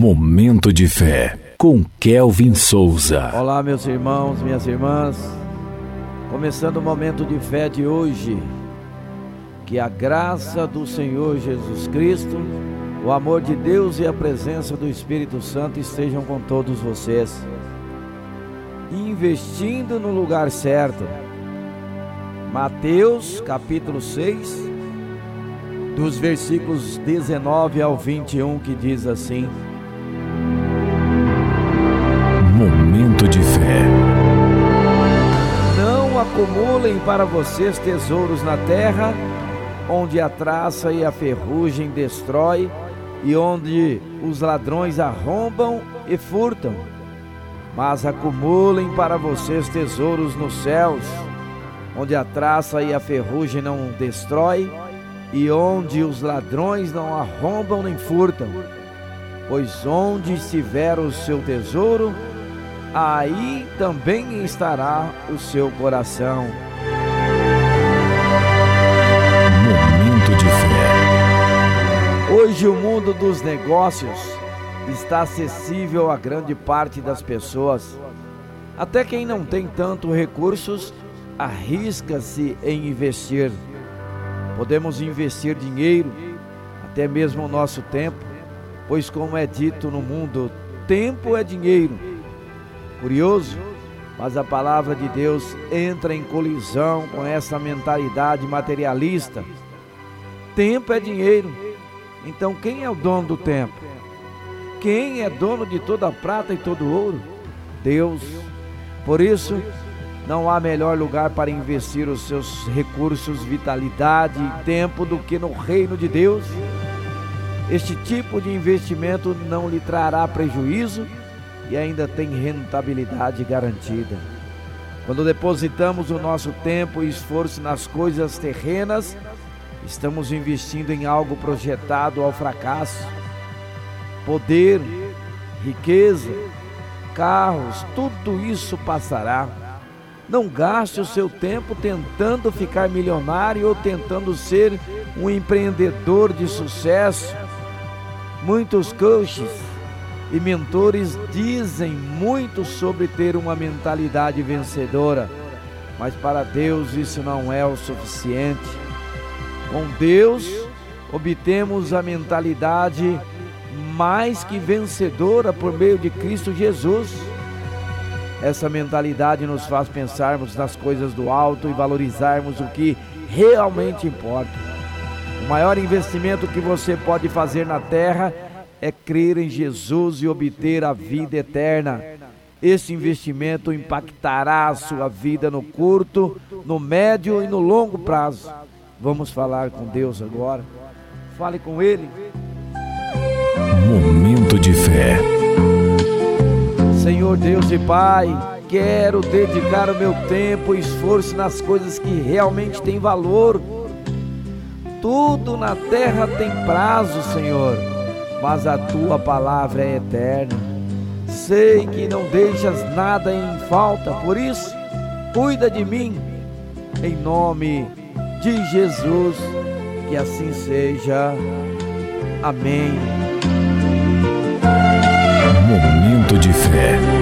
Momento de fé com Kelvin Souza. Olá, meus irmãos, minhas irmãs. Começando o momento de fé de hoje. Que a graça do Senhor Jesus Cristo, o amor de Deus e a presença do Espírito Santo estejam com todos vocês. Investindo no lugar certo. Mateus capítulo 6, dos versículos 19 ao 21, que diz assim: acumulem para vocês tesouros na terra, onde a traça e a ferrugem destrói, e onde os ladrões arrombam e furtam. Mas acumulem para vocês tesouros nos céus, onde a traça e a ferrugem não destrói, e onde os ladrões não arrombam nem furtam. Pois onde estiver o seu tesouro, aí também estará o seu coração. Momento de fé. Hoje o mundo dos negócios está acessível a grande parte das pessoas. Até quem não tem tanto recursos arrisca-se em investir. Podemos investir dinheiro, até mesmo o nosso tempo, pois, como é dito no mundo, tempo é dinheiro. Curioso, mas a palavra de Deus entra em colisão com essa mentalidade materialista. Tempo é dinheiro. Então, quem é o dono do tempo? Quem é dono de toda a prata e todo o ouro? Deus. Por isso, não há melhor lugar para investir os seus recursos, vitalidade e tempo do que no reino de Deus. Este tipo de investimento não lhe trará prejuízo e ainda tem rentabilidade garantida. Quando depositamos o nosso tempo e esforço nas coisas terrenas, estamos investindo em algo projetado ao fracasso. Poder, riqueza, carros, tudo isso passará não gaste o seu tempo tentando ficar milionário ou tentando ser um empreendedor de sucesso. Muitos coaches e mentores dizem muito sobre ter uma mentalidade vencedora, mas para Deus isso não é o suficiente. Com Deus, obtemos a mentalidade mais que vencedora por meio de Cristo Jesus. Essa mentalidade nos faz pensarmos nas coisas do alto e valorizarmos o que realmente importa. O maior investimento que você pode fazer na terra é crer em Jesus e obter a vida eterna. Esse investimento impactará a sua vida no curto, no médio e no longo prazo. Vamos falar com Deus agora. Fale com Ele. Momento de fé. Senhor Deus e Pai, quero dedicar o meu tempo e esforço nas coisas que realmente têm valor. Tudo na terra tem prazo, Senhor, mas a tua palavra é eterna. Sei que não deixas nada em falta, por isso, cuida de mim, em nome de Jesus, que assim seja. Amém. Momento de fé.